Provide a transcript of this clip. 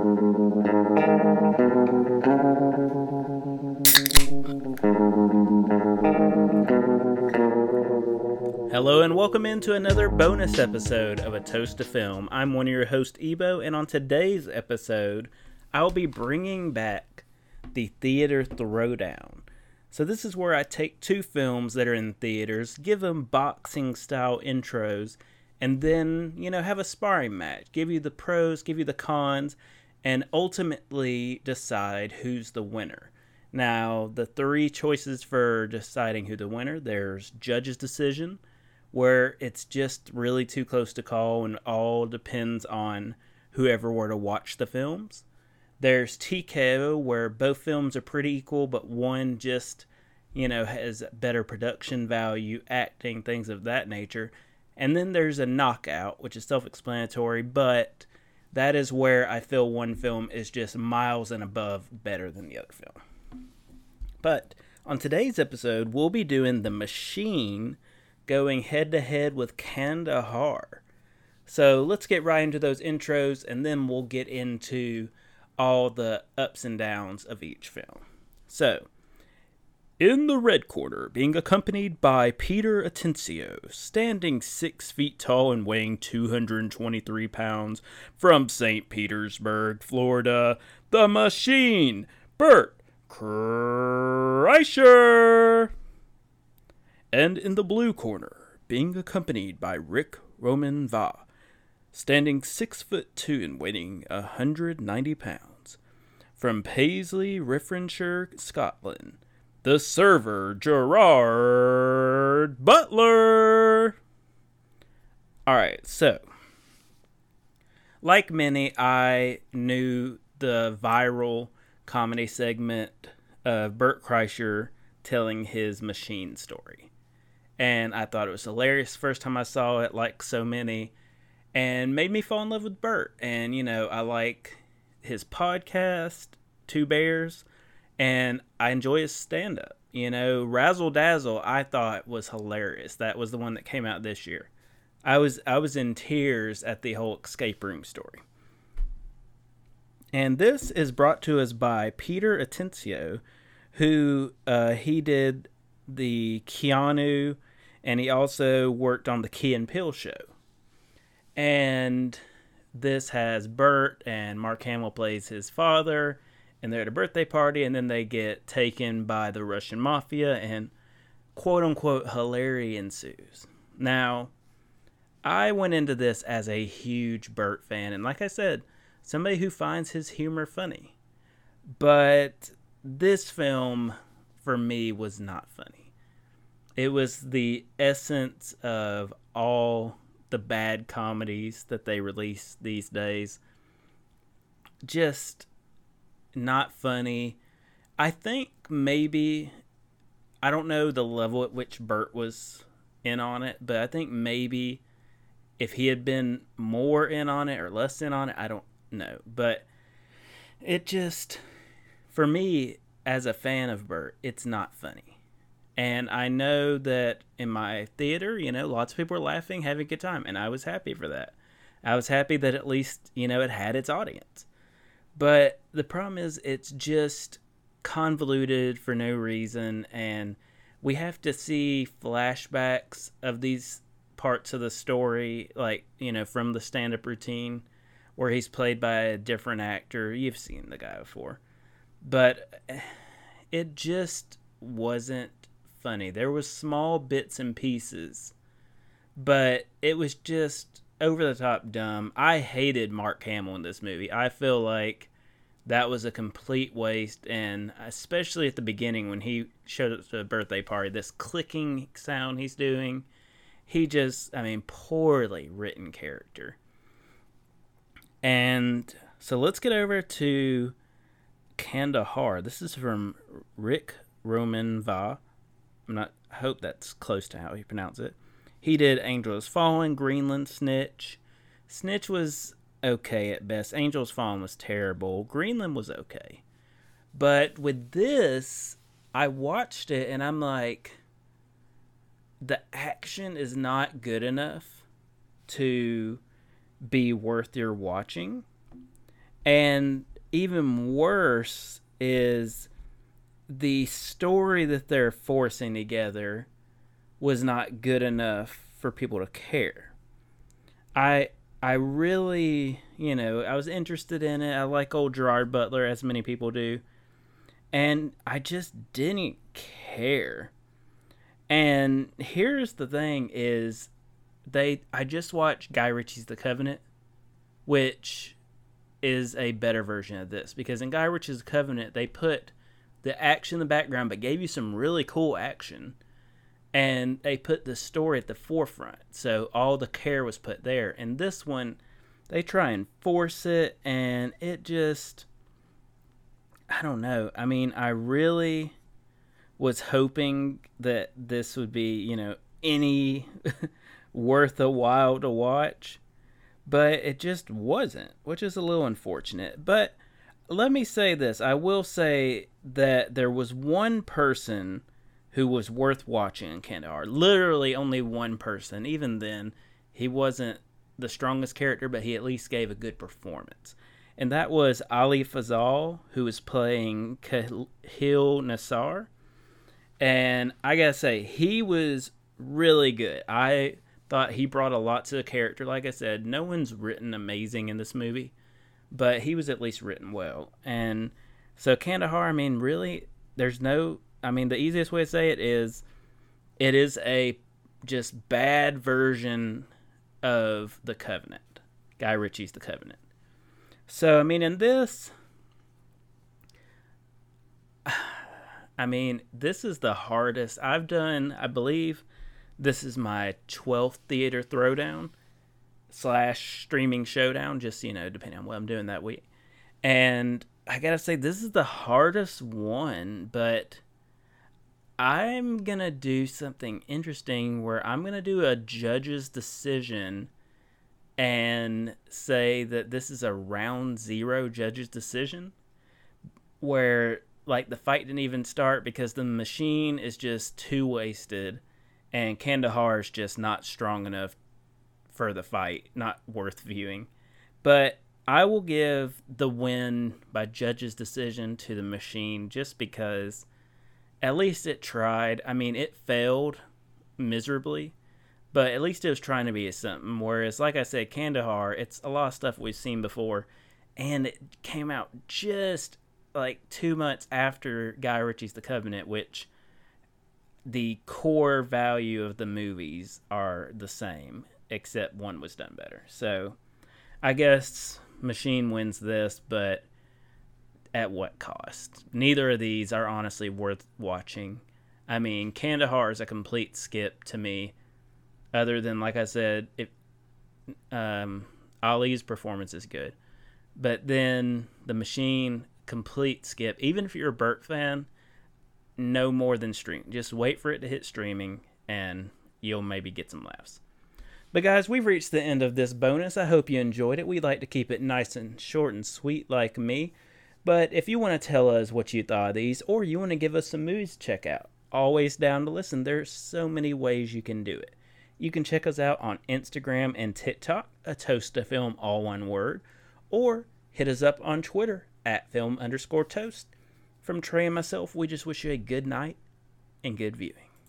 Hello and welcome into another bonus episode of A Toast to Film. I'm one of your hosts, Ebo, and on today's episode, I'll be bringing back the Theater Throwdown. So, this is where I take two films that are in theaters, give them boxing style intros, and then, you know, have a sparring match. Give you the pros, give you the cons, and ultimately decide who's the winner. Now, the three choices for deciding who the winner there's judge's decision, where it's just really too close to call and all depends on whoever were to watch the films. There's TKO, where both films are pretty equal, but one just, you know, has better production value, acting, things of that nature. And then there's a knockout, which is self explanatory, but that is where I feel one film is just miles and above better than the other film. But on today's episode, we'll be doing The Machine going head to head with Kandahar. So let's get right into those intros and then we'll get into all the ups and downs of each film. So, in the red corner, being accompanied by Peter Atencio, standing six feet tall and weighing 223 pounds, from St. Petersburg, Florida, the machine, Bert Kreischer. And in the blue corner, being accompanied by Ric Roman Va, standing six foot two and weighing 190 pounds, from Paisley, Renfrewshire, Scotland, the server Gerard Butler. All right, so like many, I knew the viral comedy segment of Bert Kreischer telling his machine story. And I thought it was hilarious first time I saw it, like so many, and made me fall in love with Bert. And, you know, I like his podcast, Two Bears, and I enjoy his stand up. You know, Razzle Dazzle I thought was hilarious. That was the one that came out this year. I was I was in tears at the whole escape room story. And this is brought to us by Peter Atencio, who uh, he did the Keanu, and he also worked on the Key and Peele show. And this has Bert and Mark Hamill plays his father, and they're at a birthday party, and then they get taken by the Russian mafia, and quote unquote hilarity ensues. Now, I went into this as a huge Bert fan, and like I said, somebody who finds his humor funny. But this film, for me, was not funny. It was the essence of all the bad comedies that they release these days. Just not funny. I think maybe I don't know the level at which Bert was in on it, but I think maybe if he had been more in on it or less in on it, I don't know. But it just for me as a fan of Bert, it's not funny. And I know that in my theater, you know, lots of people were laughing, having a good time, and I was happy for that. I was happy that at least, you know, it had its audience. But the problem is, it's just convoluted for no reason, and we have to see flashbacks of these parts of the story, like, you know, from the stand up routine where he's played by a different actor. You've seen the guy before. But it just wasn't funny. There was small bits and pieces, but it was just over the top dumb. I hated Mark Hamill in this movie. I feel like that was a complete waste and especially at the beginning when he showed up to the birthday party this clicking sound he's doing he just i mean poorly written character and so let's get over to kandahar this is from ric roman va i'm not I hope that's close to how he pronounce it he did angels fallen greenland snitch snitch was okay at best. Angels Fallen was terrible. Greenland was okay. But with this, I watched it and I'm like, the action is not good enough to be worth your watching. And even worse is the story that they're forcing together was not good enough for people to care. I I really, you know, I was interested in it. I like old Gerard Butler as many people do. And I just didn't care. And here's the thing is they I just watched Guy Ritchie's The Covenant, which is a better version of this because in Guy Ritchie's Covenant they put the action in the background but gave you some really cool action and they put the story at the forefront so all the care was put there and this one they try and force it and it just I don't know. I mean, I really was hoping that this would be, you know, any worth a while to watch, but it just wasn't, which is a little unfortunate. But let me say this I will say that there was one person who was worth watching in Kandahar. Literally only one person. Even then, he wasn't the strongest character, but he at least gave a good performance. And that was Ali Fazal, who was playing Kahil Nassar. And I gotta say, he was really good. I thought he brought a lot to the character. Like I said, no one's written amazing in this movie, but he was at least written well. And so Kandahar, I mean, really, there's no. I mean, the easiest way to say it is, it is a just bad version of the Covenant. Guy Ritchie's The Covenant. So I mean, in this, I mean, this is the hardest I've done. I believe this is my 12th theater throwdown slash streaming showdown, just, you know, depending on what I'm doing that week. And I gotta say, this is the hardest one, but I'm gonna do something interesting where I'm gonna do a judge's decision and say that this is a round zero judge's decision where like the fight didn't even start because the machine is just too wasted and Kandahar is just not strong enough for the fight, not worth viewing. But I will give the win by judge's decision to the machine just because at least it tried. I mean, it failed miserably, but at least it was trying to be something. Whereas, like I said, Kandahar, it's a lot of stuff we've seen before, and it came out just like two months after Guy Ritchie's The Covenant, which the core value of the movies are the same, except one was done better. So I guess Machine wins this, but at what cost? Neither of these are honestly worth watching. I mean, Kandahar is a complete skip to me, other than, like I said, if um, Ali's performance is good. But then The Machine, complete skip. Even if you're a Bert fan, no more than stream. Just wait for it to hit streaming and you'll maybe get some laughs. But guys, we've reached the end of this bonus. I hope you enjoyed it. We like to keep it nice and short and sweet like me. But if you want to tell us what you thought of these or you want to give us some movies to check out, always down to listen. There's so many ways you can do it. You can check us out on Instagram and TikTok, a toast to film, all one word, or hit us up on Twitter at film underscore toast. From Trey and myself, we just wish you a good night and good viewing.